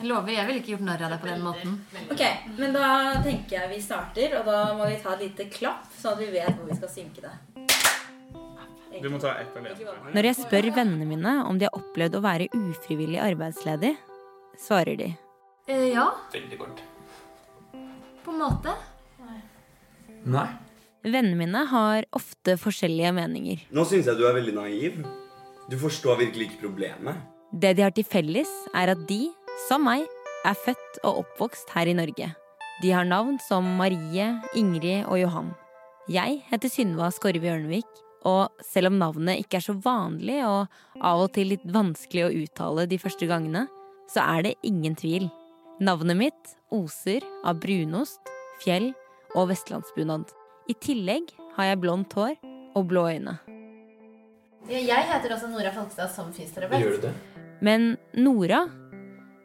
Jeg lover, jeg ville ikke gjort narr av deg på den måten. Ok, men da tenker jeg vi starter, og da må vi ta et lite klapp, sånn at vi vet hvor vi skal synke det. Du må ta ett alene. Når jeg spør vennene mine om de har opplevd å være ufrivillig arbeidsledig, svarer de. Eh, ja, Veldig kort. på en måte. Nei. Vennene mine har ofte forskjellige meninger. Nå syns jeg du er veldig naiv. Du forstår virkelig ikke problemet. Det de har til felles, er at de, som meg, er født og oppvokst her i Norge. De har navn som Marie, Ingrid og Johan. Jeg heter Synva Skorve Ørnevik, og selv om navnet ikke er så vanlig og av og til litt vanskelig å uttale de første gangene, så er det ingen tvil. Navnet mitt oser av brunost, fjell og vestlandsbunad. I tillegg har jeg blondt hår og blå øyne. Jeg heter også Nora Folkstad som fysioterapeut. Men Nora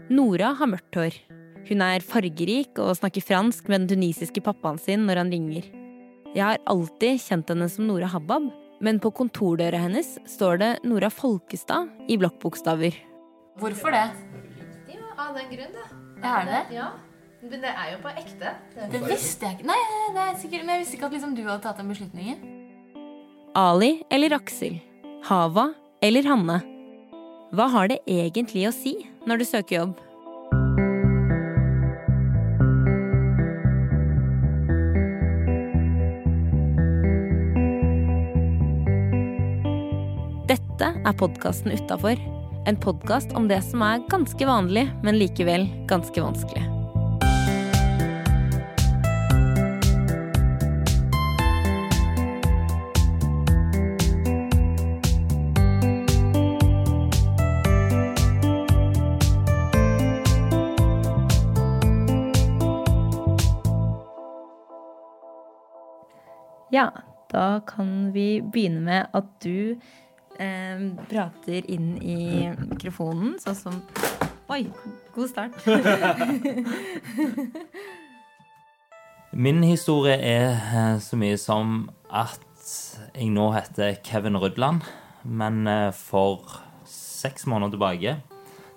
Nora har mørkt hår. Hun er fargerik og snakker fransk med den tunisiske pappaen sin når han ringer. Jeg har alltid kjent henne som Nora Habab, men på kontordøra hennes står det Nora Folkestad i blokkbokstaver. Hvorfor det? Ja, av den grunn, da. Er det? Ja. Men det er jo på ekte. Det visste jeg ikke. Nei, nei, er sikkert, men jeg visste ikke at liksom du hadde tatt den beslutningen. Ali eller Aksel? Hava eller Hanne? Hva har det egentlig å si når du søker jobb? Dette er podkasten Utafor. En podkast om det som er ganske vanlig, men likevel ganske vanskelig. Ja, da kan vi begynne med at du eh, prater inn i mikrofonen, sånn som Oi, god start. Min historie er eh, så mye som at jeg nå heter Kevin Rudland, men eh, for seks måneder tilbake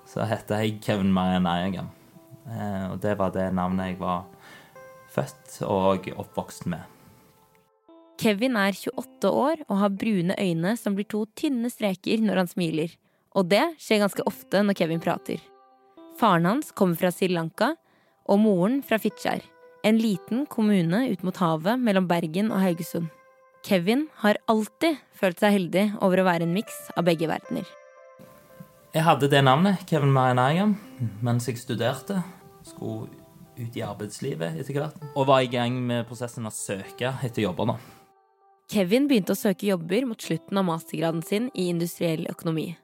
så heter jeg Kevin Marian Eiergam. Eh, Og det var det navnet jeg var født og oppvokst med. Kevin er 28 år og har brune øyne som blir to tynne streker når han smiler. Og det skjer ganske ofte når Kevin prater. Faren hans kommer fra Sri Lanka, og moren fra Fitjar. En liten kommune ut mot havet mellom Bergen og Haugesund. Kevin har alltid følt seg heldig over å være en miks av begge verdener. Jeg hadde det navnet, Kevin Eiergam, mens jeg studerte. Skulle ut i arbeidslivet etter hvert. Og var i gang med prosessen å søke etter jobber, da. Kevin begynte å søke jobber mot slutten av mastergraden sin i industriell økonomi.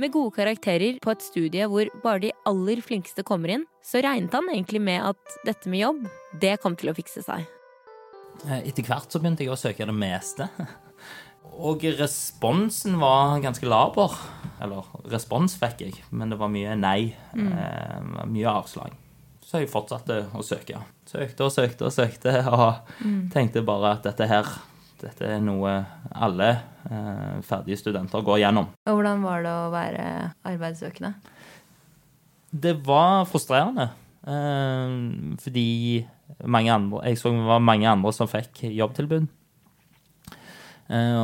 Med gode karakterer på et studie hvor bare de aller flinkeste kommer inn, så regnet han egentlig med at dette med jobb, det kom til å fikse seg. Eh, Etter hvert så begynte jeg å søke det meste. Og responsen var ganske laber. Eller respons fikk jeg, men det var mye nei. Eh, mye avslag. Så jeg fortsatte å søke. Søkte og søkte og søkte, og tenkte bare at dette her dette er noe alle eh, ferdige studenter går gjennom. Og hvordan var det å være arbeidssøkende? Det var frustrerende. Eh, fordi mange andre, jeg så det var mange andre som fikk jobbtilbud. Eh,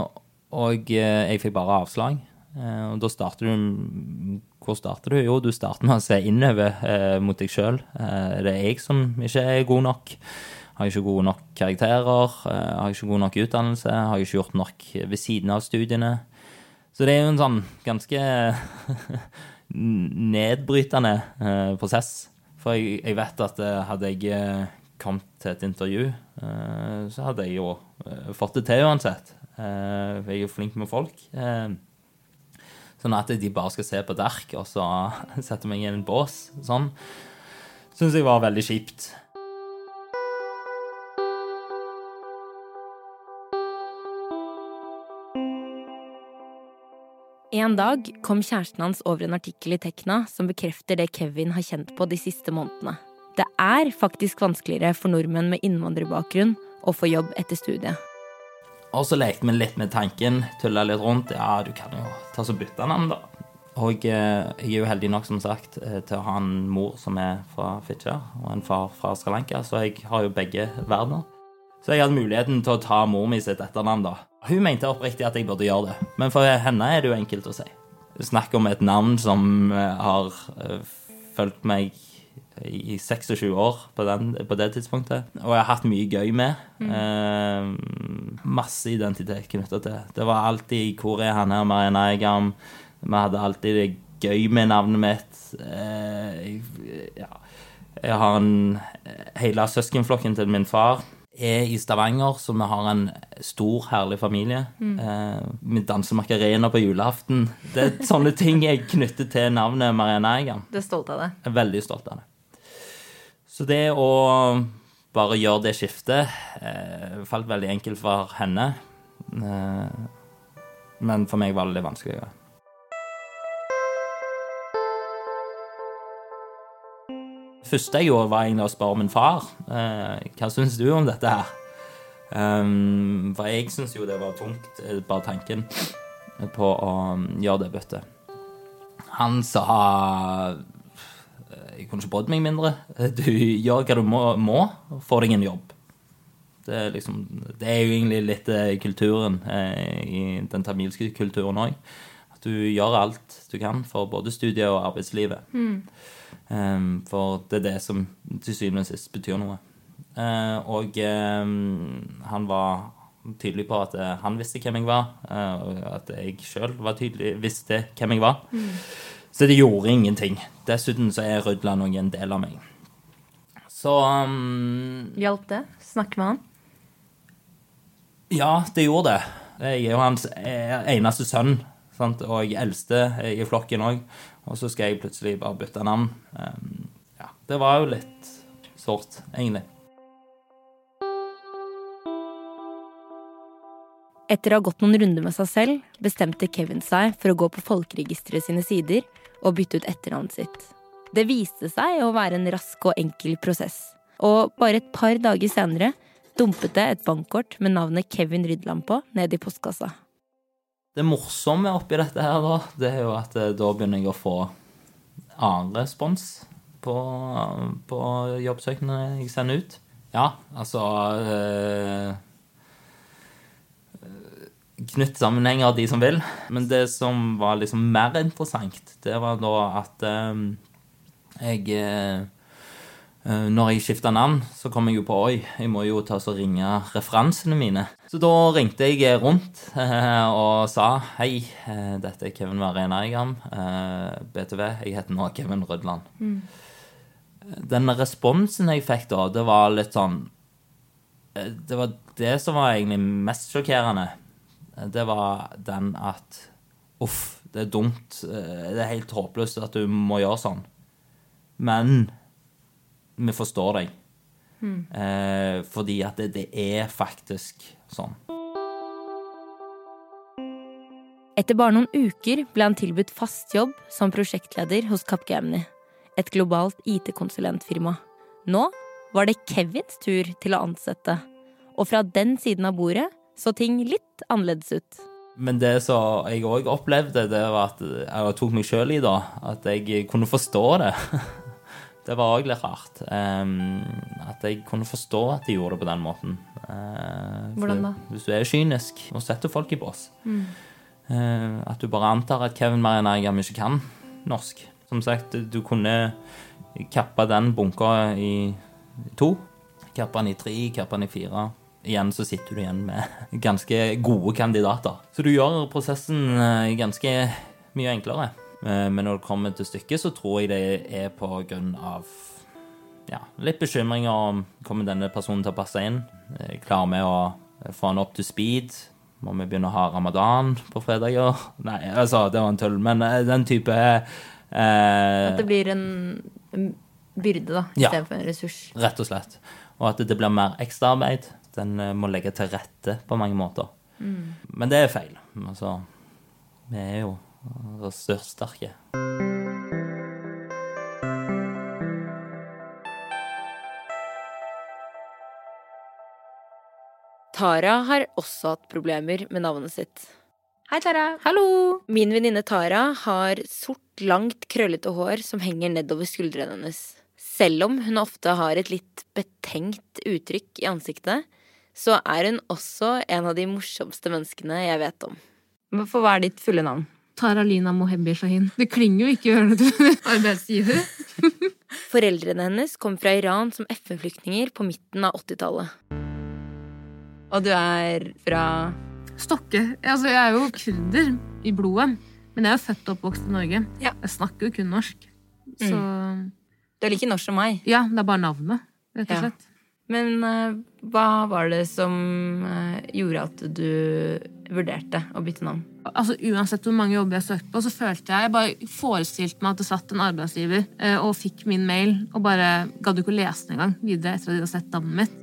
og eh, jeg fikk bare avslag. Eh, og da starter du Hvor starter du? Jo, du starter med å se innover eh, mot deg sjøl. Eh, er jeg som ikke er god nok? Har jeg ikke gode nok karakterer? Eh, har jeg ikke god nok utdannelse? Har jeg ikke gjort nok ved siden av studiene? Så det er jo en sånn ganske nedbrytende eh, prosess. For jeg, vet at eh, hadde jeg kommet til et intervju, så hadde jeg jo fått det til uansett. Jeg er jo flink med folk. Sånn at de bare skal se på et ark, og så sette meg i en bås. Sånn. Syns jeg var veldig kjipt. En dag kom kjæresten hans over en artikkel i Tekna som bekrefter det Kevin har kjent på de siste månedene. Det er faktisk vanskeligere for nordmenn med innvandrerbakgrunn å få jobb etter studiet. Og så lekte vi litt med tanken, tulla litt rundt. Ja, du kan jo ta så bytte navn, da. Og eh, jeg er jo heldig nok, som sagt, eh, til å ha en mor som er fra Fitjar, og en far fra Sri Lanka, så jeg har jo begge verdener. Så jeg hadde muligheten til å ta mor mi sitt etternavn, da. Hun mente oppriktig at jeg burde gjøre det, men for henne er det jo enkelt å si. Snakk om et navn som eh, har eh, fulgt meg i 26 år på, den, på det tidspunktet, og jeg har hatt mye gøy med. Eh, masse identitet knytta til. Det var alltid 'Hvor er han her, Marianne Eigam?' Vi hadde alltid det gøy med navnet mitt. Eh, jeg, ja. jeg har en Hele søskenflokken til min far er i Stavanger, så vi har en stor, herlig familie. Eh, vi danser macarena på julaften. Det er sånne ting jeg knytter til navnet Marianne Eigam. Du er stolt av det? Jeg er veldig stolt av det. Så det å bare gjøre det skiftet eh, falt veldig enkelt for henne. Eh, men for meg var det litt vanskeligere. Første jeg gjorde, var egentlig å spørre min far. Eh, hva syns du om dette her? Um, for jeg syns jo det var tungt, eh, bare tanken på å gjøre det byttet. Han sa jeg kunne ikke brydd meg mindre. Du gjør hva du må, må få deg en jobb. Det er, liksom, det er jo egentlig litt eh, kulturen eh, i den tamilske kulturen òg. At du gjør alt du kan for både studiet og arbeidslivet. Um, for det er det som til syvende og sist betyr noe. Uh, og um, han var tydelig på at uh, han visste hvem jeg var, uh, og at jeg sjøl visste hvem jeg var. Så det gjorde ingenting. Dessuten så er Rødland òg en del av meg. Så um, Hjalp det? Snakke med han? ja, det gjorde det. Jeg er jo hans eh, eneste sønn, sant? og jeg eldste i flokken òg. Og så skal jeg plutselig bare bytte navn. Um, ja, det var jo litt sårt, egentlig. Etter å ha gått noen runder med seg selv, bestemte Kevin seg for å gå på folkeregisteret sine sider og bytte ut etternavnet sitt. Det viste seg å være en rask og enkel prosess. Og bare et par dager senere dumpet det et bankkort med navnet Kevin Rydland på ned i postkassa. Det morsomme oppi dette her, da, det er jo at eh, da begynner jeg å få annen respons på, på jobbsøknadene jeg sender ut. Ja, altså øh, Knytt sammenhenger av de som vil. Men det som var liksom mer interessant, det var da at øh, jeg eh, eh, Når jeg skifta navn, så kom jeg jo på Oi, jeg må jo ta og ringe referansene mine. Så da ringte jeg rundt eh, og sa hei, eh, dette er Kevin Varena Eigam, eh, BTV. Jeg heter nå Kevin Rødland. Den responsen jeg fikk da, det var litt sånn eh, Det var det som var egentlig mest sjokkerende. Det var den at Uff, det er dumt. eh, Det er helt håpløst at du må gjøre sånn. Men vi forstår deg. Eh, fordi at det, det er faktisk sånn. Etter bare noen uker ble han tilbudt fast jobb som prosjektleder hos Capgemini, et globalt IT-konsulentfirma. Nå var det Kevins tur til å ansette, og fra den siden av bordet så ting litt annerledes ut. Men det som jeg òg opplevde, det var at jeg tok meg sjøl i da, at jeg kunne forstå det. Det var òg litt rart. Um, at jeg kunne forstå at de gjorde det på den måten. Uh, Hvordan da? Hvis du er kynisk og setter folk i bås. Eh, at du bare antar at Kevin Marianne Eigam ikke kan norsk. Som sagt, du kunne kappe den bunka i to. Kappe den i tre, kappe den i fire. Igjen så sitter du igjen med ganske gode kandidater. Så du gjør prosessen eh, ganske mye enklere. Eh, Men når det kommer til stykket, så tror jeg det er på grunn av ja, litt bekymringer om kommer denne personen til å passe inn. Klarer vi å få han opp til speed? Må vi begynne å ha ramadan på fredager? Nei, altså, det var en tull. Men eh, den type eh, At det blir en byrde, da, Ja. for en ressurs. Rett og slett. Og at det blir mer ekstraarbeid. Den eh, må legge til rette på mange måter. Men det er feil. Altså, vi er jo ressurssterke. Tara har også hatt problemer med navnet sitt. Hei, Tara. Hallo! Min venninne Tara har sort, langt, krøllete hår som henger nedover skuldrene hennes. Selv om hun ofte har et litt betenkt uttrykk i ansiktet, så er hun også en av de morsomste menneskene jeg vet om. Hva er ditt fulle navn? Tara Lina Mohebi Shahin. Det klinger jo ikke i ørene til arbeidsgiver. Foreldrene hennes kom fra Iran som FN-flyktninger på midten av 80-tallet. Og du er fra Stokke. Altså, jeg er jo kurder i blodet, men jeg er jo født og oppvokst i Norge. Ja. Jeg snakker jo kun norsk. Så Du er like norsk som meg. ja, det er bare navnet, rett og Ja. slett. Men uh, hva var det som uh, gjorde at du vurderte å bytte navn? Altså, Uansett hvor mange jobber jeg søkte på, så følte jeg Jeg bare forestilte meg at det satt en arbeidsgiver eh, og fikk min mail, og bare gadd ikke å lese den engang videre etter at de hadde sett navnet mitt.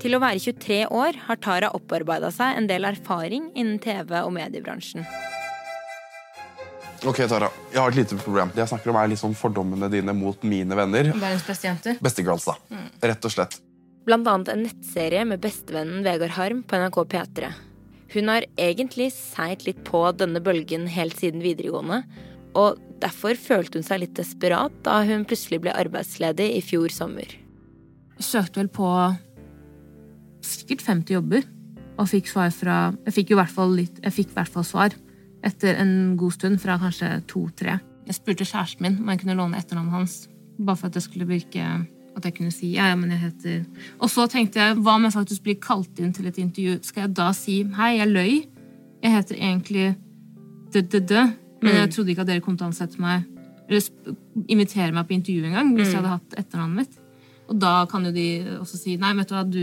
Til å være 23 år har Tara opparbeida seg en del erfaring innen TV- og mediebransjen. Ok, Tara. Jeg har et lite problem. Det jeg snakker om er liksom fordommene dine mot mine venner. Verdens beste jenter. Bestegirls, da. Rett og slett. Annet en nettserie med bestevennen Vegard Harm på NRK P3. Hun har egentlig seilt litt på denne bølgen helt siden videregående, og derfor følte hun seg litt desperat da hun plutselig ble arbeidsledig i fjor sommer. Jeg søkte vel på sikkert 50 jobber, og fikk svar fra Jeg fikk jo hvert fall litt Jeg fikk i hvert fall svar etter en god stund, fra kanskje to-tre. Jeg spurte kjæresten min om jeg kunne låne etternavnet hans, bare for at det skulle virke at jeg kunne si ja, ja, men jeg heter Og så tenkte jeg, hva om jeg faktisk blir kalt inn til et intervju? Skal jeg da si hei, jeg løy? Jeg heter egentlig d-d-d, men jeg trodde ikke at dere kom til å ansette meg eller invitere meg på intervju engang hvis jeg hadde hatt etternavnet mitt. Og da kan jo de også si nei, vet du hva, du,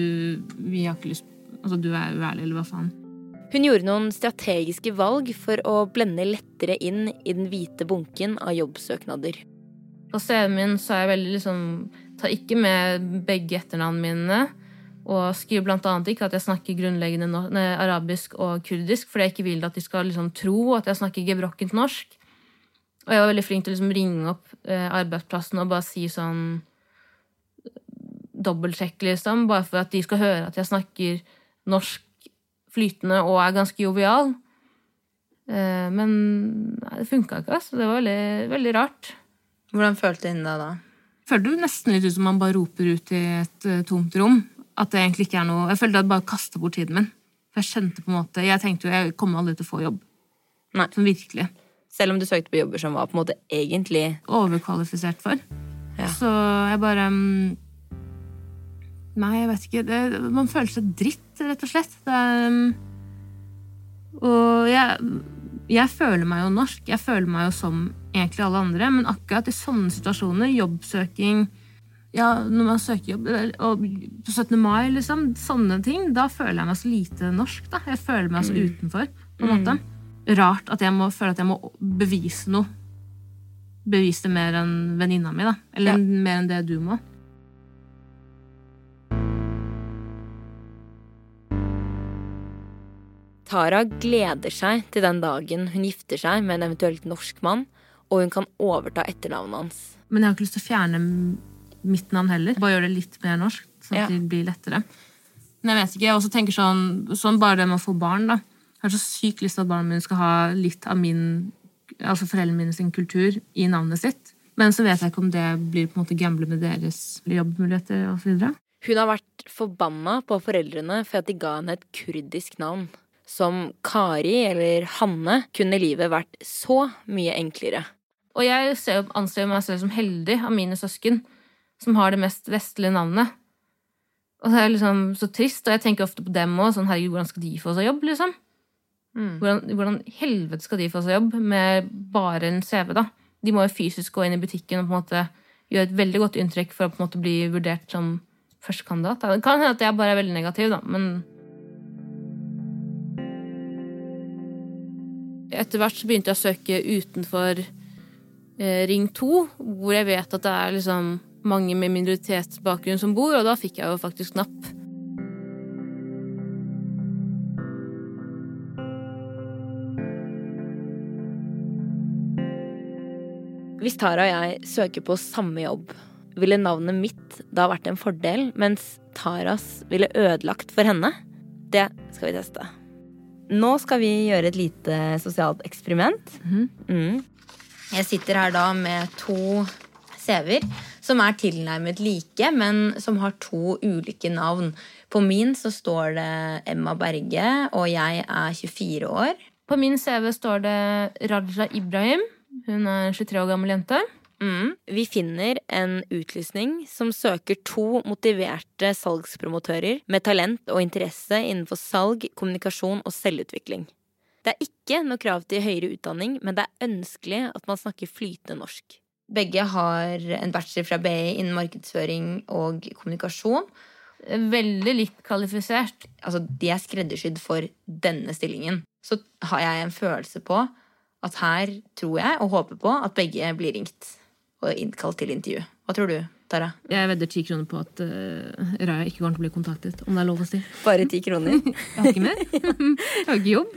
vi har ikke lyst Altså, du er uærlig, eller hva faen. Hun gjorde noen strategiske valg for å blende lettere inn i den hvite bunken av jobbsøknader. På CV-en min så er jeg veldig liksom Tar ikke med begge etternavnene mine. Og skriver annet ikke at jeg snakker grunnleggende no nei, arabisk og kurdisk, fordi jeg ikke vil at de skal liksom tro at jeg snakker gebrokkent norsk. Og jeg var veldig flink til å liksom ringe opp eh, arbeidsplassen og bare si sånn Dobbeltsjekk, liksom. Bare for at de skal høre at jeg snakker norsk flytende og er ganske jovial. Eh, men nei, det funka ikke, altså. Det var veldig, veldig rart. Hvordan følte hun deg da? Følte det nesten litt ut som man bare roper ut i et eh, tomt rom. At det egentlig ikke er noe Jeg følte at jeg bare kasta bort tiden min. For jeg skjønte på en måte Jeg tenkte jo jeg kommer aldri til å få jobb. Nei. Som virkelig. Selv om du søkte på jobber som var på en måte egentlig Overkvalifisert for. Ja. Så jeg bare mm, Nei, jeg vet ikke. Det, man føler seg dritt, rett og slett. Det er, mm, og jeg, jeg føler meg jo norsk. Jeg føler meg jo som egentlig alle andre, men akkurat i sånne situasjoner, jobbsøking ja, når man søker jobb, og på 17. mai, liksom, sånne ting, da føler jeg meg så lite norsk. da. Jeg føler meg så utenfor, på en måte. Rart at jeg må føle at jeg må bevise noe. Bevise det mer enn venninna mi, da. Eller Ja. mer enn det du må. Tara gleder seg til den dagen hun gifter seg med en eventuelt norsk mann, og hun kan overta etternavnet hans. Men jeg har ikke lyst til å fjerne mitt navn heller. Bare gjøre det litt mer norsk, sånn at Ja. det blir lettere. Men jeg vet ikke, jeg også tenker sånn, sånn bare det med å få barn, da. Jeg har så sykt lyst til at barna mine skal ha litt av min, altså foreldrene mine sin kultur i navnet sitt. Men så vet jeg ikke om det blir på en måte gamble med deres jobbmuligheter osv. Hun har vært forbanna på foreldrene for at de ga henne et kurdisk navn. Som Kari eller Hanne kunne livet vært så mye enklere. Og jeg anser meg selv som heldig av mine søsken, som har det mest vestlige navnet. Og det er liksom så trist, og jeg tenker ofte på dem òg. Sånn, herregud, hvordan skal de få seg jobb, liksom? Hvordan, hvordan helvete skal de få seg jobb med bare en CV, da? De må jo fysisk gå inn i butikken og på en måte gjøre et veldig godt inntrykk for å på en måte bli vurdert som førstekandidat. Det kan hende at jeg bare er veldig negativ, da, men Etter hvert så begynte jeg å søke utenfor eh, Ring 2, hvor jeg vet at det er liksom mange med minoritetsbakgrunn som bor, og da fikk jeg jo faktisk napp. Hvis Tara og jeg søker på samme jobb, ville navnet mitt da vært en fordel, mens Taras ville ødelagt for henne? Det skal vi teste. Nå skal vi gjøre et lite sosialt eksperiment. Mm. Jeg sitter her da med to CV-er som er tilnærmet like, men som har to ulike navn. På min så står det Emma Berge, og jeg er 24 år. På min CV står det Raja Ibrahim. Hun er en 23 år gammel jente. Mm. Vi finner en utlysning som søker to motiverte salgspromotører med talent og interesse innenfor salg, kommunikasjon og selvutvikling. Det er ikke noe krav til høyere utdanning, men det er ønskelig at man snakker flytende norsk. Begge har en bachelor fra BI innen markedsføring og kommunikasjon. Veldig litt kvalifisert. Altså, de er skreddersydd for denne stillingen. Så har jeg en følelse på at her tror jeg og håper på at begge blir ringt og innkalt til intervju. Hva tror du, Tara? Jeg vedder ti kroner på at uh, Raja ikke kommer til å bli kontaktet. Om det er lov å si. Bare ti kroner? jeg har ikke mer. Jeg har ikke jobb.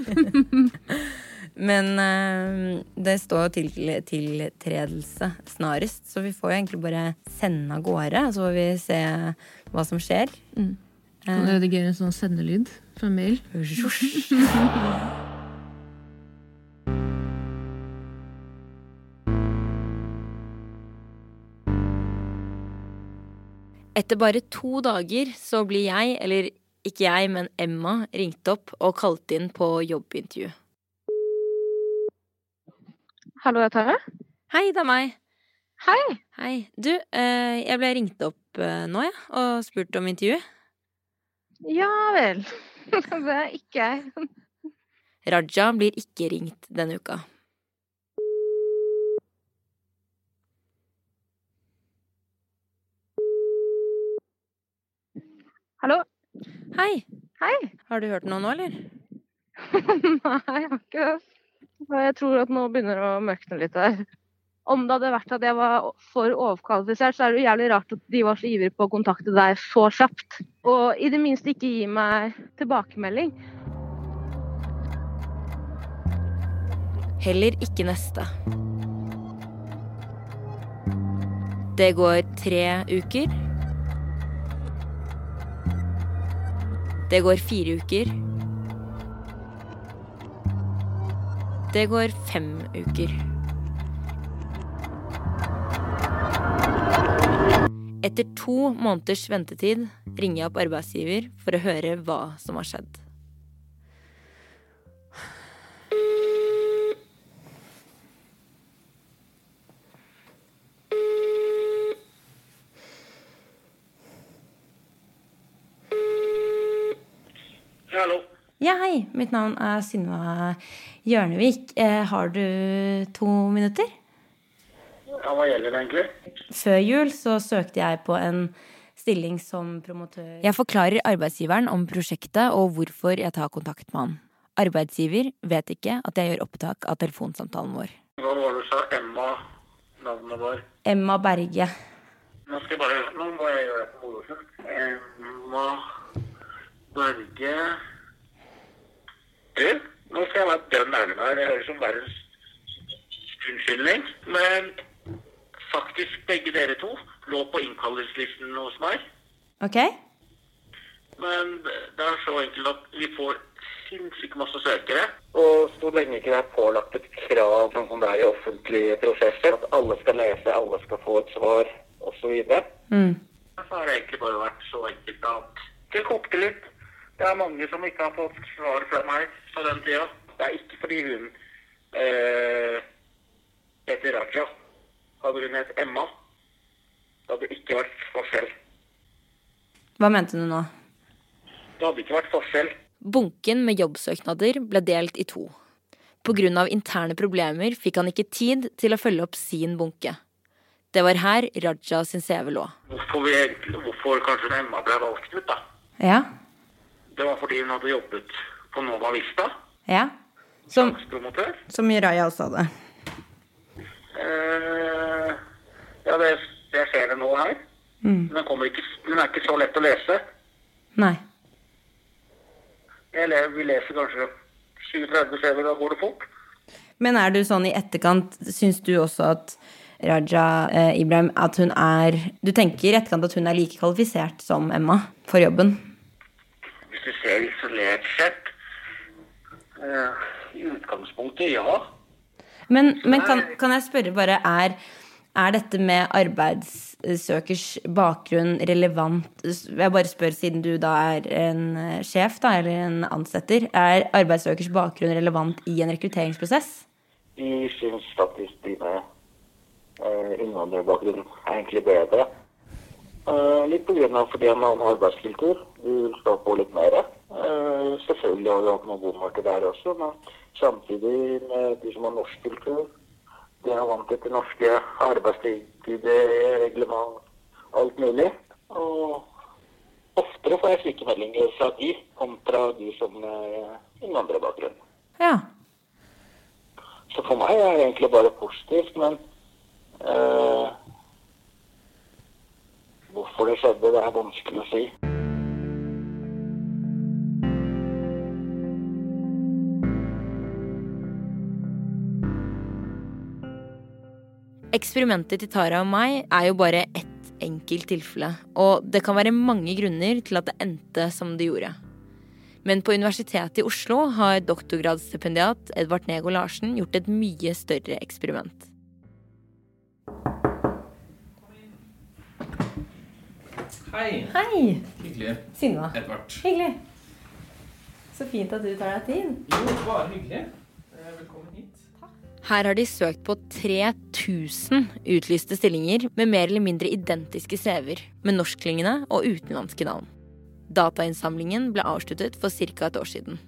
Men uh, det står til tiltredelse snarest, så vi får jo egentlig bare sende av gårde. Så får vi se hva som skjer. Mm. Kan du redigere en sånn sendelyd fra mail? Etter bare to dager så blir jeg, eller ikke jeg, men Emma, ringt opp og kalt inn på jobbintervju. Hallo, jeg Tara. Hei, det er meg. Hei. Hei. Du, eh, jeg ble ringt opp eh, nå, jeg, ja, og spurt om intervju. Ja vel. Det er ikke jeg. Raja blir ikke ringt denne uka. Hallo? Hei. Hei. Har du hørt noe nå, eller? Nei, jeg har ikke det. Jeg tror at nå begynner det å møkne litt her. Om det hadde vært at jeg var for overkvalifisert, så er det jo jævlig rart at de var så ivrige på å kontakte deg så kjapt. Og i det minste ikke gi meg tilbakemelding. Heller ikke neste. Det går tre uker. Det går fire uker. Det går fem uker. Etter to måneders ventetid ringer jeg opp arbeidsgiver for å høre hva som har skjedd. Hallo. Ja, hei. Mitt navn er Synva Hjørnevik. Eh, har du to minutter? Ja, hva gjelder det egentlig? Før jul så søkte jeg på en stilling som promotør. Jeg forklarer arbeidsgiveren om prosjektet og hvorfor jeg tar kontakt med han. Arbeidsgiver vet ikke at jeg gjør opptak av telefonsamtalen vår. Hva var det du sa? Emma? Navnet var? Emma Berge. Nå skal jeg bare, nå må jeg gjøre det på hodet. Emma Berge Du, nå skal jeg være dønn ærlig med deg. Det høres ut som verdens unnskyldning. Men faktisk begge dere to lå på innkallelseslisten hos meg. Ok? Men det er så enkelt at vi får sinnssykt masse søkere. Og så lenge ikke det er pålagt et krav sånn som det er i offentlige prosesser, at alle skal lese, alle skal få et svar osv., Mm. så har det egentlig bare vært så enkelt at det kokte litt. Det er mange som ikke har fått svar fra meg på den tida. Det er ikke fordi hun eh, heter Raja. Hadde hun hett Emma, det hadde ikke vært forskjell. Hva mente du nå? Det hadde ikke vært forskjell. Bunken med jobbsøknader ble delt i to. Av interne problemer fikk han ikke tid til å følge opp sin bunke. Det var her Raja sin CV lå. Hvorfor, vi, egentlig- hvorfor kanskje Emma ble valgt ut, da? Ja? Det var fordi hun hadde jobbet på Nova Vista, Ja? Som, som Raja også hadde. Uh, ja, det, jeg ser det nå her. Mm. Den, ikke, den er ikke så lett å lese. Nei. Eller vi leser kanskje 20-30 CV, da går det fort. Men er du sånn i etterkant, syns du også at Raja eh, Ibrahim at hun er Du tenker i etterkant at hun er like kvalifisert som Emma for jobben? Hvis du ser isolert sett eh, I utgangspunktet, ja. Men, men kan, kan jeg spørre bare, er, er dette med arbeidssøkers bakgrunn relevant Jeg bare spør siden du da er en eh, sjef, da, eller en ansetter. Er arbeidssøkers bakgrunn relevant i en rekrutteringsprosess? Vi syns faktisk dine eh, innvandrerbakgrunn er egentlig bedre. Eh, litt av fordi en annen arbeidskultur. Du vil stå på litt mer. Eh, selvfølgelig har vi hatt noen bommerter der også, men samtidig med de som har norsk kultur. De er vant til norske arbeidstider, reglement, alt mulig. Og oftere får jeg slike meldinger fra de kontra de som innvandrerbakgrunn. Ja. Så for meg er det egentlig bare positivt, men eh, hvorfor det skjedde, det er vanskelig å si. Eksperimentet til Tara og meg er jo bare ett enkelt tilfelle, og det kan være mange grunner til at det endte som det gjorde. Men på Universitetet i Oslo har doktorgradsstipendiat Edvard Nego Larsen gjort et mye større eksperiment. Hei. Hei! Hyggelig. Sinva. Edvard. Hyggelig. Så fint at du tar deg tid. Jo, bare hyggelig. Eh, Velkommen hit. Her har de søkt på 3000 utlyste stillinger med mer eller mindre identiske CV-er, med norskklingende og utenlandske navn. Datainnsamlingen ble avsluttet for ca. et år siden.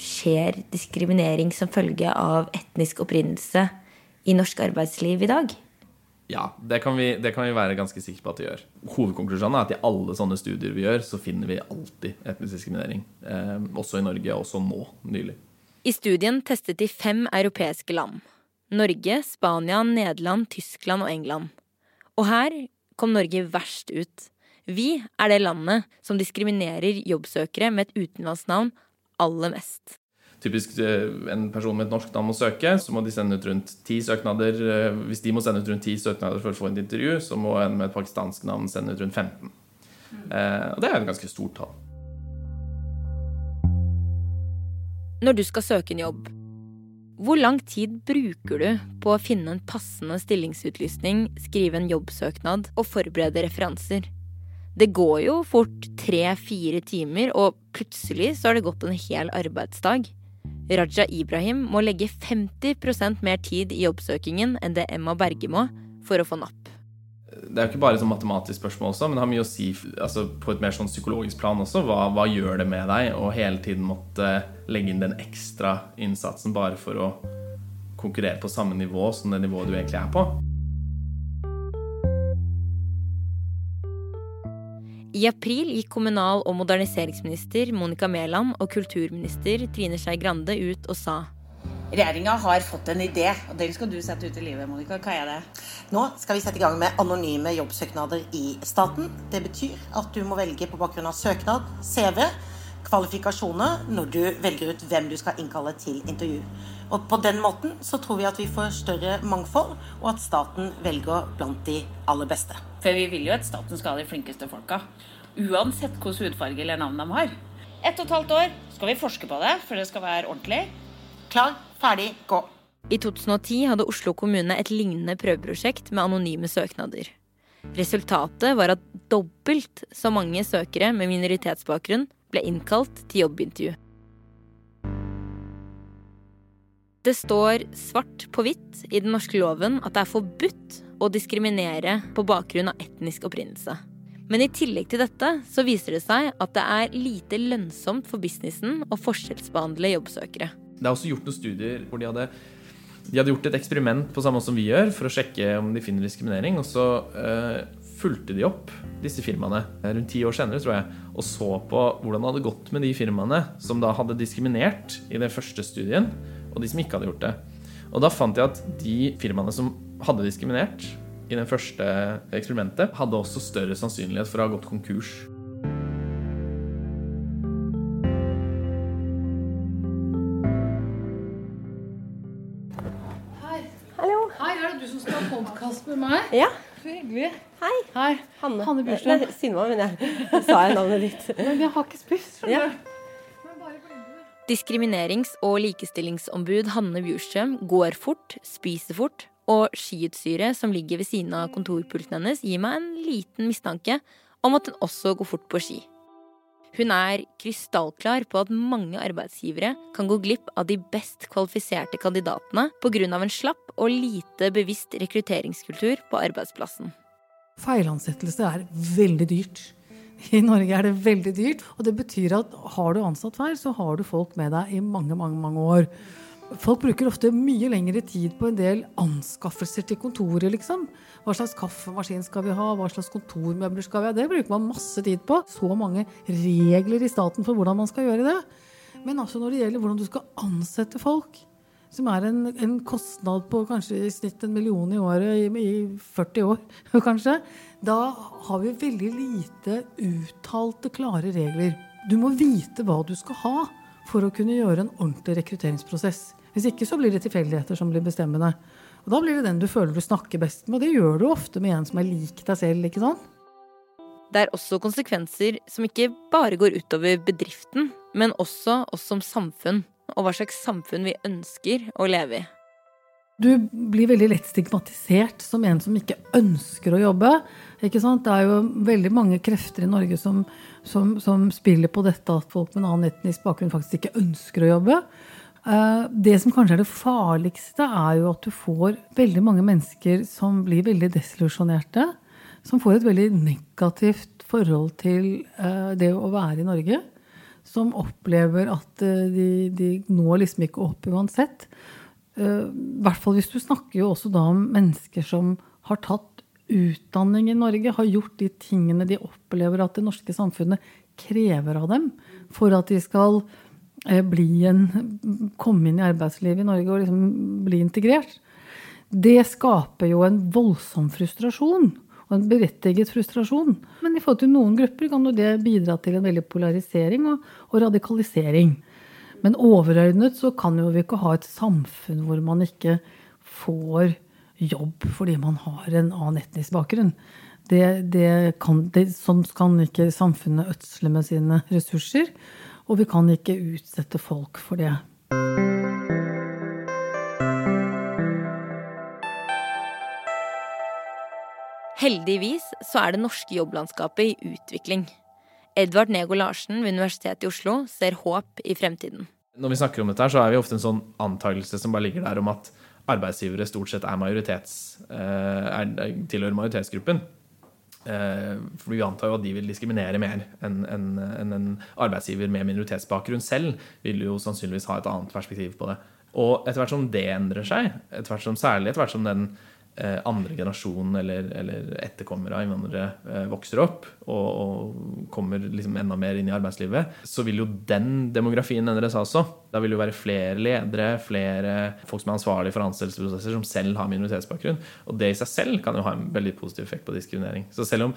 Skjer diskriminering som følge av etnisk opprinnelse i norsk arbeidsliv i dag? Ja, det kan, vi, det kan vi være ganske sikre på at det gjør. Hovedkonklusjonen er at i alle sånne studier vi gjør, så finner vi alltid etnisk diskriminering. Eh, også i Norge, også nå nylig. I studien testet de fem europeiske land. Norge, Spania, Nederland, Tyskland og England. Og her kom Norge verst ut. Vi er det landet som diskriminerer jobbsøkere med et utenlandsnavn aller mest. Typisk eh, en person med et norsk navn må søke, så må de sende ut rundt ti søknader. Eh, Hvis de må sende ut rundt ti søknader for å få et intervju, så må en med et pakistansk navn sende ut rundt 15. Eh, og det er et ganske stort tall. Når du skal søke en jobb, hvor lang tid bruker du på å finne en passende stillingsutlysning, skrive en jobbsøknad og forberede referanser? Det går jo fort tre-fire timer, og plutselig så har det gått en hel arbeidsdag. Raja Ibrahim må legge 50% mer tid i jobbsøkingen enn det Emma Berge må for å få napp. Det er jo ikke bare et matematisk spørsmål også, men det har mye å si altså, på et mer sånn psykologisk plan også. Hva, hva gjør det med deg å hele tiden måtte legge inn den ekstra innsatsen bare for å konkurrere på samme nivå som det nivået du egentlig er på? I april gikk kommunal- og moderniseringsminister Monica Mæland og kulturminister Trine Skei Grande ut og sa Regjeringa har fått en idé, og den skal du sette ut i livet, Monica. Hva er det? Nå skal vi sette i gang med anonyme jobbsøknader i staten. Det betyr at du må velge på bakgrunn av søknad, CV, kvalifikasjoner når du velger ut hvem du skal innkalle til intervju. Og på den måten så tror vi at vi får større mangfold, og at staten velger blant de aller beste. For vi vil jo at staten skal ha de flinkeste folka. Uansett hvilken hudfarge eller navn de har. Ett og et halvt år skal vi forske på det, for det skal være ordentlig. Klar, ferdig, gå. I 2010 hadde Oslo kommune et lignende prøveprosjekt med anonyme søknader. Resultatet var at dobbelt så mange søkere med minoritetsbakgrunn ble innkalt til jobbintervju. Det står svart på hvitt i den norske loven at det er forbudt å diskriminere på bakgrunn av etnisk opprinnelse. Men i tillegg til dette så viser det seg at det er lite lønnsomt for businessen å forskjellsbehandle jobbsøkere. Det er også gjort noen studier hvor de hadde, de hadde gjort et eksperiment på samme måte som vi gjør, for å sjekke om de finner diskriminering. Og så eh, fulgte de opp disse firmaene eh, rundt ti år senere, tror jeg, og så på hvordan det hadde gått med de firmaene som da hadde diskriminert i den første studien, og de som ikke hadde gjort det. Og da fant jeg at de firmaene som hadde diskriminert i det første eksperimentet, hadde også større sannsynlighet for å ha gått konkurs. Hei. Hallo. Hei, er det du som skal ha podkast med meg? Ja. Så hyggelig. Hei. Hei. Hanne. Hanne Bjurstrøm. Nei, Sinva, men jeg sa jeg navnet ditt. Men jeg har ikke spist. Ja. Diskriminerings- og likestillingsombud Hanne Bjurstrøm går fort, spiser fort, og skiutstyret som ligger ved siden av kontorpulten hennes, gir meg en liten mistanke om at hun også går fort på ski. Hun er krystallklar på at mange arbeidsgivere kan gå glipp av de best kvalifiserte kandidatene pga. en slapp og lite bevisst rekrutteringskultur på arbeidsplassen. Feilansettelse er veldig dyrt. I Norge er det veldig dyrt. Og det betyr at har du ansatt feil, så har du folk med deg i mange, mange, mange år. Folk bruker ofte mye lengre tid på en del anskaffelser til kontoret, liksom. Hva slags kaffemaskin skal vi ha, hva slags kontormøbler skal vi ha? Det bruker man masse tid på. Så mange regler i staten for hvordan man skal gjøre det. Men altså når det gjelder hvordan du skal ansette folk, som er en, en kostnad på kanskje i snitt en million i året i, i 40 år, kanskje, da har vi veldig lite uttalte, klare regler. Du må vite hva du skal ha for å kunne gjøre en ordentlig rekrutteringsprosess. Hvis ikke så blir det tilfeldigheter som blir bestemmende. Og da blir det den du føler du snakker best med. Og det gjør du ofte med en som er lik deg selv. ikke sant? Det er også konsekvenser som ikke bare går utover bedriften, men også oss som samfunn, og hva slags samfunn vi ønsker å leve i. Du blir veldig lett stigmatisert som en som ikke ønsker å jobbe. Ikke sant? Det er jo veldig mange krefter i Norge som, som, som spiller på dette at folk med en annen etnisk bakgrunn faktisk ikke ønsker å jobbe. Eh, det som kanskje er det farligste, er jo at du får veldig mange mennesker som blir veldig desillusjonerte. Som får et veldig negativt forhold til eh, det å være i Norge. Som opplever at eh, de, de når liksom ikke opp uansett. I hvert fall hvis du snakker jo også da om mennesker som har tatt utdanning i Norge, har gjort de tingene de opplever at det norske samfunnet krever av dem for at de skal bli en, komme inn i arbeidslivet i Norge og liksom bli integrert, det skaper jo en voldsom frustrasjon. Og en berettiget frustrasjon. Men i forhold til noen grupper kan jo det bidra til en veldig polarisering og, og radikalisering. Men overordnet så kan jo vi ikke ha et samfunn hvor man ikke får jobb fordi man har en annen etnisk bakgrunn. Det, det kan, det, sånn kan ikke samfunnet ødsle med sine ressurser. Og vi kan ikke utsette folk for det. Heldigvis så er det norske jobblandskapet i utvikling. Edvard Nego Larsen ved Universitetet i Oslo ser håp i fremtiden. Når vi snakker om dette, her, så er vi ofte en sånn antakelse som bare ligger der om at arbeidsgivere stort sett er majoritets, eh, er, tilhører majoritetsgruppen. Eh, for vi antar jo at de vil diskriminere mer enn en, en, en arbeidsgiver med minoritetsbakgrunn selv vil jo sannsynligvis ha et annet perspektiv på det. Og etter hvert som det endrer seg, etter hvert som, særlig etter hvert som den eh, andre generasjon eller, eller etterkommere av innvandrere eh, vokser opp og, og kommer liksom enda mer inn i arbeidslivet, så vil jo den demografien endre seg også. Da vil jo være flere ledere, flere folk som er ansvarlige for ansettelsesprosesser, som selv har minoritetsbakgrunn. Og det i seg selv kan jo ha en veldig positiv effekt på diskriminering. Så selv om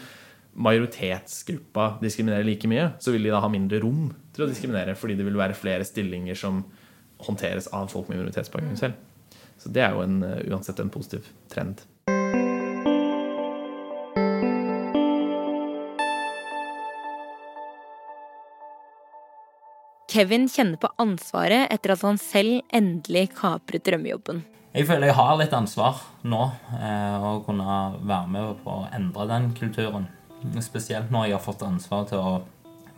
majoritetsgruppa diskriminerer like mye, så vil de da ha mindre rom til å diskriminere, fordi det vil være flere stillinger som håndteres av folk med minoritetsbakgrunn selv. Så det er jo en, uansett en positiv trend. Kevin kjenner på ansvaret etter at han selv endelig kapret drømmejobben. Jeg føler jeg har litt ansvar nå, eh, å kunne være med på å endre den kulturen. Spesielt når jeg har fått ansvar til å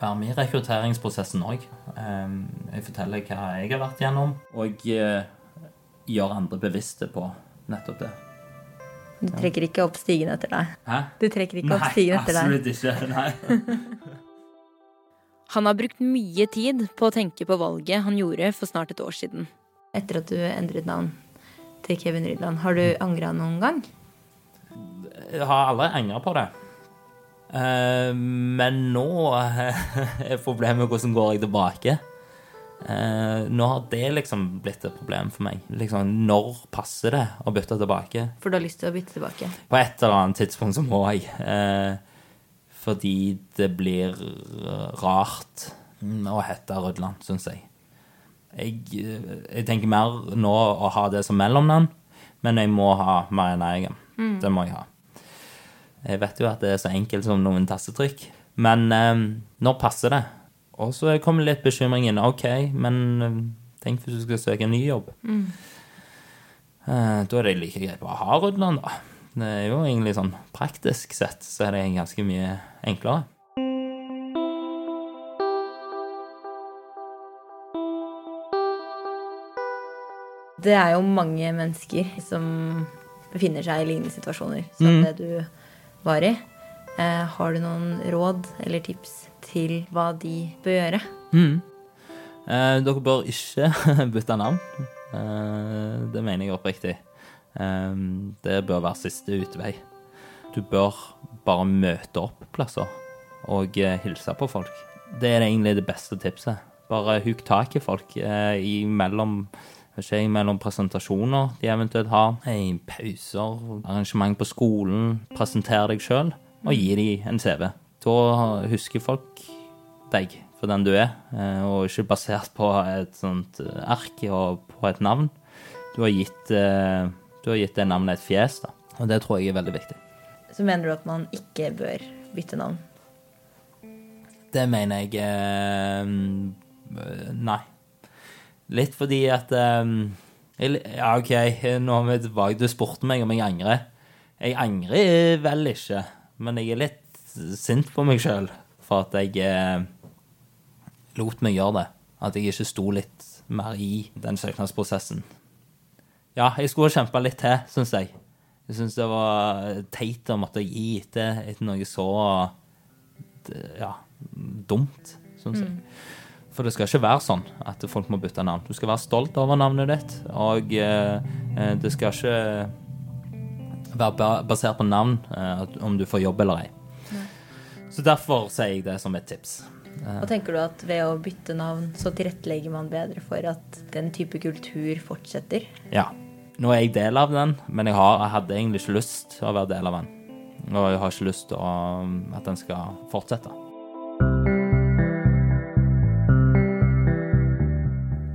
være med i rekrutteringsprosessen òg. Eh, jeg forteller hva jeg har vært gjennom, og eh, gjør andre bevisste på nettopp det. Du trekker ikke opp stigen etter deg? Hæ? Du trekker ikke opp stigen etter deg? Nei, absolutt ikke. Nei. Han har brukt mye tid på å tenke på valget han gjorde for snart et år siden. Etter at du endret navn til Kevin Rydland, har du angra noen gang? Jeg har aldri angra på det. Eh, men nå er problemet hvordan går jeg tilbake. Eh, nå har det liksom blitt et problem for meg. Liksom, Når passer det å bytte tilbake? For du har lyst til å bytte tilbake? På et eller annet tidspunkt så må jeg. Eh, fordi det blir rart å hete Rødland, syns jeg. jeg. Jeg tenker mer nå å ha det som mellomnavn, men jeg må ha Marianne Eigen. Mm. Det må jeg ha. Jeg vet jo at det er så enkelt som noen tassetrykk, men eh, når passer det? Og så kommer litt bekymringen. OK, men eh, tenk hvis du skal søke en ny jobb. Mm. Eh, Da er det like greit å ha Rudland, da. Det er jo egentlig sånn praktisk sett så er det ganske mye enklere. Det er jo mange mennesker som befinner seg i lignende situasjoner som Mm. det du var i. Eh, har du noen råd eller tips til hva de bør gjøre? Mm. Eh, dere bør ikke bytte navn. Eh, det mener jeg oppriktig. Eh, det bør være siste utvei. Du bør bare møte opp plasser og eh, hilse på folk. Det er egentlig det beste tipset. Bare huk tak i folk eh, i mellom ikke mellom presentasjoner de eventuelt har, i pauser, arrangement på skolen. Presenter deg sjøl, og gi dem en CV. Da husker folk deg for den du er, eh, og ikke basert på et sånt eh, ark og på et navn. Du har gitt, eh, du har gitt det navnet et fjes, da. Og det tror jeg er veldig viktig. Så mener du at man ikke bør bytte navn? Det mener jeg eh, Nei. Litt fordi at eh, Ja, OK, nå er vi tilbake. Du spurte meg om jeg angrer. Jeg angrer vel ikke, men jeg er litt sint på meg sjøl for at jeg eh, lot meg gjøre det. At jeg ikke sto litt mer i den søknadsprosessen. Ja, jeg skulle kjempa litt til, syns jeg. Jeg syns det var teit å måtte gi etter, etter noe så ja, dumt, syns jeg. For det skal ikke være sånn at folk må bytte navn. Du skal være stolt over navnet ditt, og eh, eh, det skal ikke være basert på navn eh, om du får jobb eller ei. Så derfor sier jeg det som et tips. Eh, Og tenker du at ved å bytte navn, så tilrettelegger man bedre for at den type kultur fortsetter? Ja. Nå er jeg del av den, men jeg, har, jeg hadde egentlig ikke lyst til å være del av den. Og jeg har ikke lyst til å, at den skal fortsette.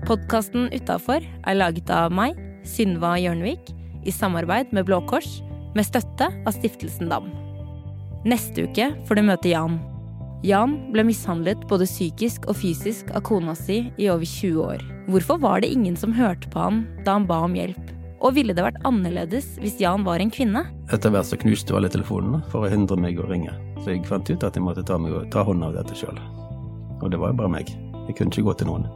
Podkasten Utafor er laget av meg, Synva Hjørnevik, i samarbeid med Blå Kors, med støtte av Stiftelsen DAM. Neste uke får du møte Jan. Jan ble mishandlet både psykisk og fysisk av kona si i over 20 år. Hvorfor var det ingen som hørte på han da han ba om hjelp? Og ville det vært annerledes hvis Jan var en kvinne? Etter hvert så knuste jo alle telefonene for å hindre meg å ringe. Så jeg fant ut at jeg måtte ta, meg, ta hånd av dette sjøl. Og det var jo bare meg. Jeg kunne ikke gå til noen.